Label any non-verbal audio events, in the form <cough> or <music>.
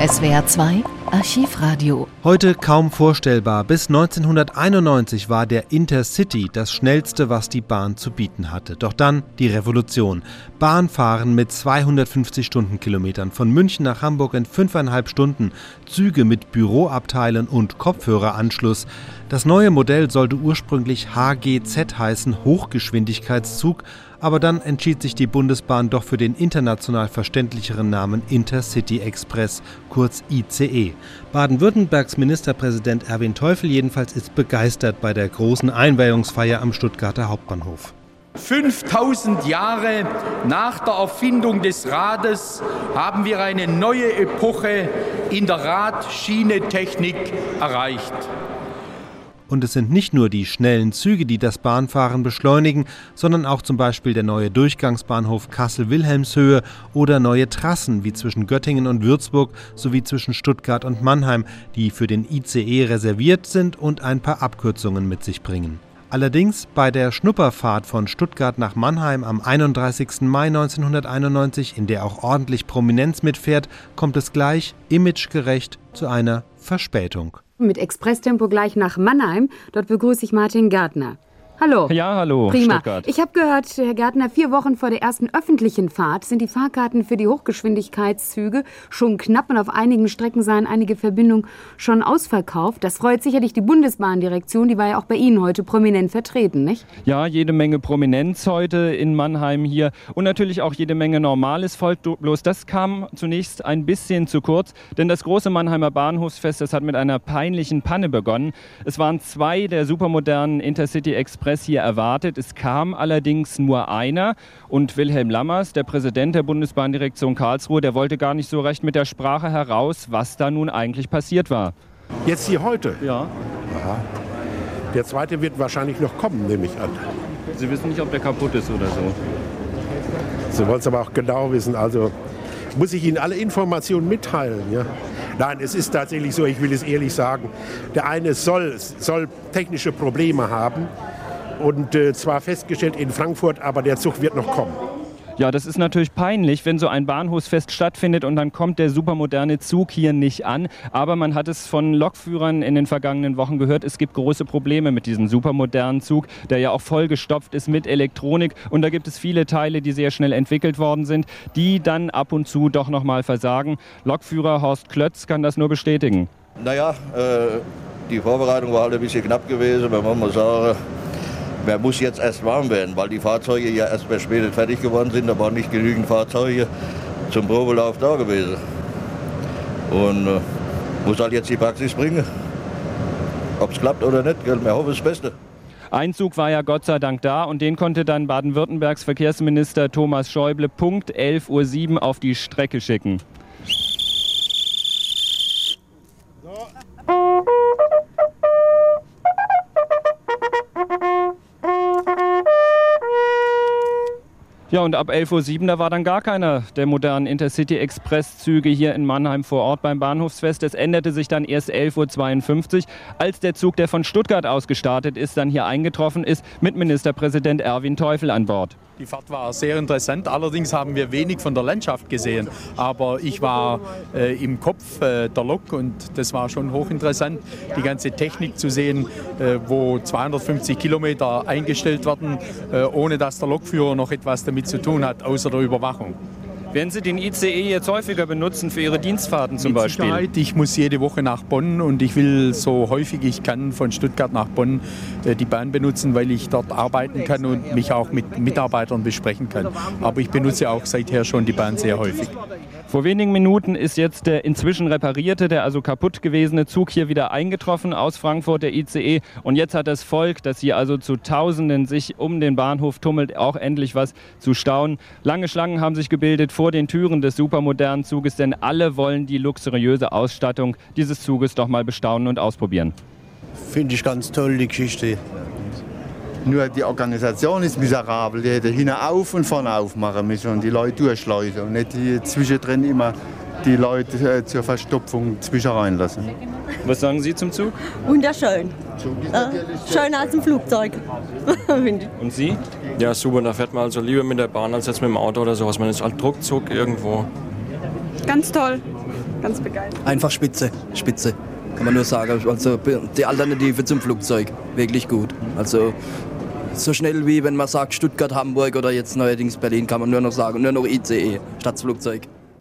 SWR 2 Archivradio. Heute kaum vorstellbar. Bis 1991 war der Intercity das schnellste, was die Bahn zu bieten hatte. Doch dann die Revolution. Bahnfahren mit 250 Stundenkilometern von München nach Hamburg in fünfeinhalb Stunden. Züge mit Büroabteilen und Kopfhöreranschluss. Das neue Modell sollte ursprünglich HGZ heißen, Hochgeschwindigkeitszug aber dann entschied sich die Bundesbahn doch für den international verständlicheren Namen Intercity Express, kurz ICE. Baden-Württembergs Ministerpräsident Erwin Teufel jedenfalls ist begeistert bei der großen Einweihungsfeier am Stuttgarter Hauptbahnhof. 5000 Jahre nach der Erfindung des Rades haben wir eine neue Epoche in der Radschienetechnik erreicht. Und es sind nicht nur die schnellen Züge, die das Bahnfahren beschleunigen, sondern auch zum Beispiel der neue Durchgangsbahnhof Kassel-Wilhelmshöhe oder neue Trassen wie zwischen Göttingen und Würzburg sowie zwischen Stuttgart und Mannheim, die für den ICE reserviert sind und ein paar Abkürzungen mit sich bringen. Allerdings bei der Schnupperfahrt von Stuttgart nach Mannheim am 31. Mai 1991, in der auch ordentlich Prominenz mitfährt, kommt es gleich imagegerecht zu einer Verspätung mit Expresstempo gleich nach Mannheim. Dort begrüße ich Martin Gärtner. Hallo. Ja, hallo. Prima. Stuttgart. Ich habe gehört, Herr Gärtner, vier Wochen vor der ersten öffentlichen Fahrt sind die Fahrkarten für die Hochgeschwindigkeitszüge schon knapp und auf einigen Strecken seien einige Verbindungen schon ausverkauft. Das freut sicherlich die Bundesbahndirektion, die war ja auch bei Ihnen heute prominent vertreten, nicht? Ja, jede Menge Prominenz heute in Mannheim hier und natürlich auch jede Menge normales Volk. Bloß das kam zunächst ein bisschen zu kurz, denn das große Mannheimer Bahnhofsfest, das hat mit einer peinlichen Panne begonnen. Es waren zwei der supermodernen Intercity Express Express hier erwartet. Es kam allerdings nur einer und Wilhelm Lammers, der Präsident der Bundesbahndirektion Karlsruhe, der wollte gar nicht so recht mit der Sprache heraus, was da nun eigentlich passiert war. Jetzt hier heute? Ja. Aha. Der zweite wird wahrscheinlich noch kommen, nehme ich an. Sie wissen nicht, ob der kaputt ist oder so. Sie wollen es aber auch genau wissen. Also muss ich Ihnen alle Informationen mitteilen. Ja? Nein, es ist tatsächlich so, ich will es ehrlich sagen, der eine soll, soll technische Probleme haben und äh, zwar festgestellt in Frankfurt, aber der Zug wird noch kommen. Ja, das ist natürlich peinlich, wenn so ein Bahnhofsfest stattfindet und dann kommt der supermoderne Zug hier nicht an. Aber man hat es von Lokführern in den vergangenen Wochen gehört, es gibt große Probleme mit diesem supermodernen Zug, der ja auch vollgestopft ist mit Elektronik. Und da gibt es viele Teile, die sehr schnell entwickelt worden sind, die dann ab und zu doch nochmal versagen. Lokführer Horst Klötz kann das nur bestätigen. Naja, äh, die Vorbereitung war halt ein bisschen knapp gewesen, wenn man mal sagen Wer muss jetzt erst warm werden, weil die Fahrzeuge ja erst verspätet fertig geworden sind. Da waren nicht genügend Fahrzeuge zum Probelauf da gewesen. Und äh, muss halt jetzt die Praxis bringen. Ob es klappt oder nicht, wir hoffen das Beste. Ein Zug war ja Gott sei Dank da und den konnte dann Baden-Württembergs Verkehrsminister Thomas Schäuble Punkt 11.07 Uhr auf die Strecke schicken. Ja, und ab 11.07 Uhr, da war dann gar keiner der modernen Intercity-Express-Züge hier in Mannheim vor Ort beim Bahnhofsfest. Es änderte sich dann erst 11.52 Uhr, als der Zug, der von Stuttgart aus gestartet ist, dann hier eingetroffen ist, mit Ministerpräsident Erwin Teufel an Bord. Die Fahrt war sehr interessant. Allerdings haben wir wenig von der Landschaft gesehen. Aber ich war äh, im Kopf äh, der Lok und das war schon hochinteressant, die ganze Technik zu sehen, äh, wo 250 Kilometer eingestellt werden, äh, ohne dass der Lokführer noch etwas damit zu tun hat, außer der Überwachung. Werden Sie den ICE jetzt häufiger benutzen für Ihre Dienstfahrten zum Mit Beispiel? Sicherheit. Ich muss jede Woche nach Bonn und ich will so häufig ich kann von Stuttgart nach Bonn äh, die Bahn benutzen, weil ich dort arbeiten kann und mich auch mit Mitarbeitern besprechen kann. Aber ich benutze auch seither schon die Bahn sehr häufig. Vor wenigen Minuten ist jetzt der inzwischen reparierte, der also kaputt gewesene Zug hier wieder eingetroffen aus Frankfurt, der ICE. Und jetzt hat das Volk, das hier also zu Tausenden sich um den Bahnhof tummelt, auch endlich was zu staunen. Lange Schlangen haben sich gebildet vor den Türen des supermodernen Zuges, denn alle wollen die luxuriöse Ausstattung dieses Zuges doch mal bestaunen und ausprobieren. Finde ich ganz toll, die Geschichte. Nur die Organisation ist miserabel. Die hätte hinten auf und vorne aufmachen müssen und die Leute durchschleusen und nicht die zwischendrin immer die Leute äh, zur Verstopfung zwischen reinlassen. Was sagen Sie zum Zug? Wunderschön. Äh, schöner als ein Flugzeug. <laughs> Und Sie? Ja, super. Da fährt man also lieber mit der Bahn als jetzt mit dem Auto oder sowas. Man ist halt ruckzuck irgendwo. Ganz toll. ganz begeistert. Einfach spitze, spitze. Kann man nur sagen. Also die Alternative zum Flugzeug, wirklich gut. Also so schnell wie wenn man sagt Stuttgart, Hamburg oder jetzt neuerdings Berlin, kann man nur noch sagen, nur noch ICE statt Flugzeug.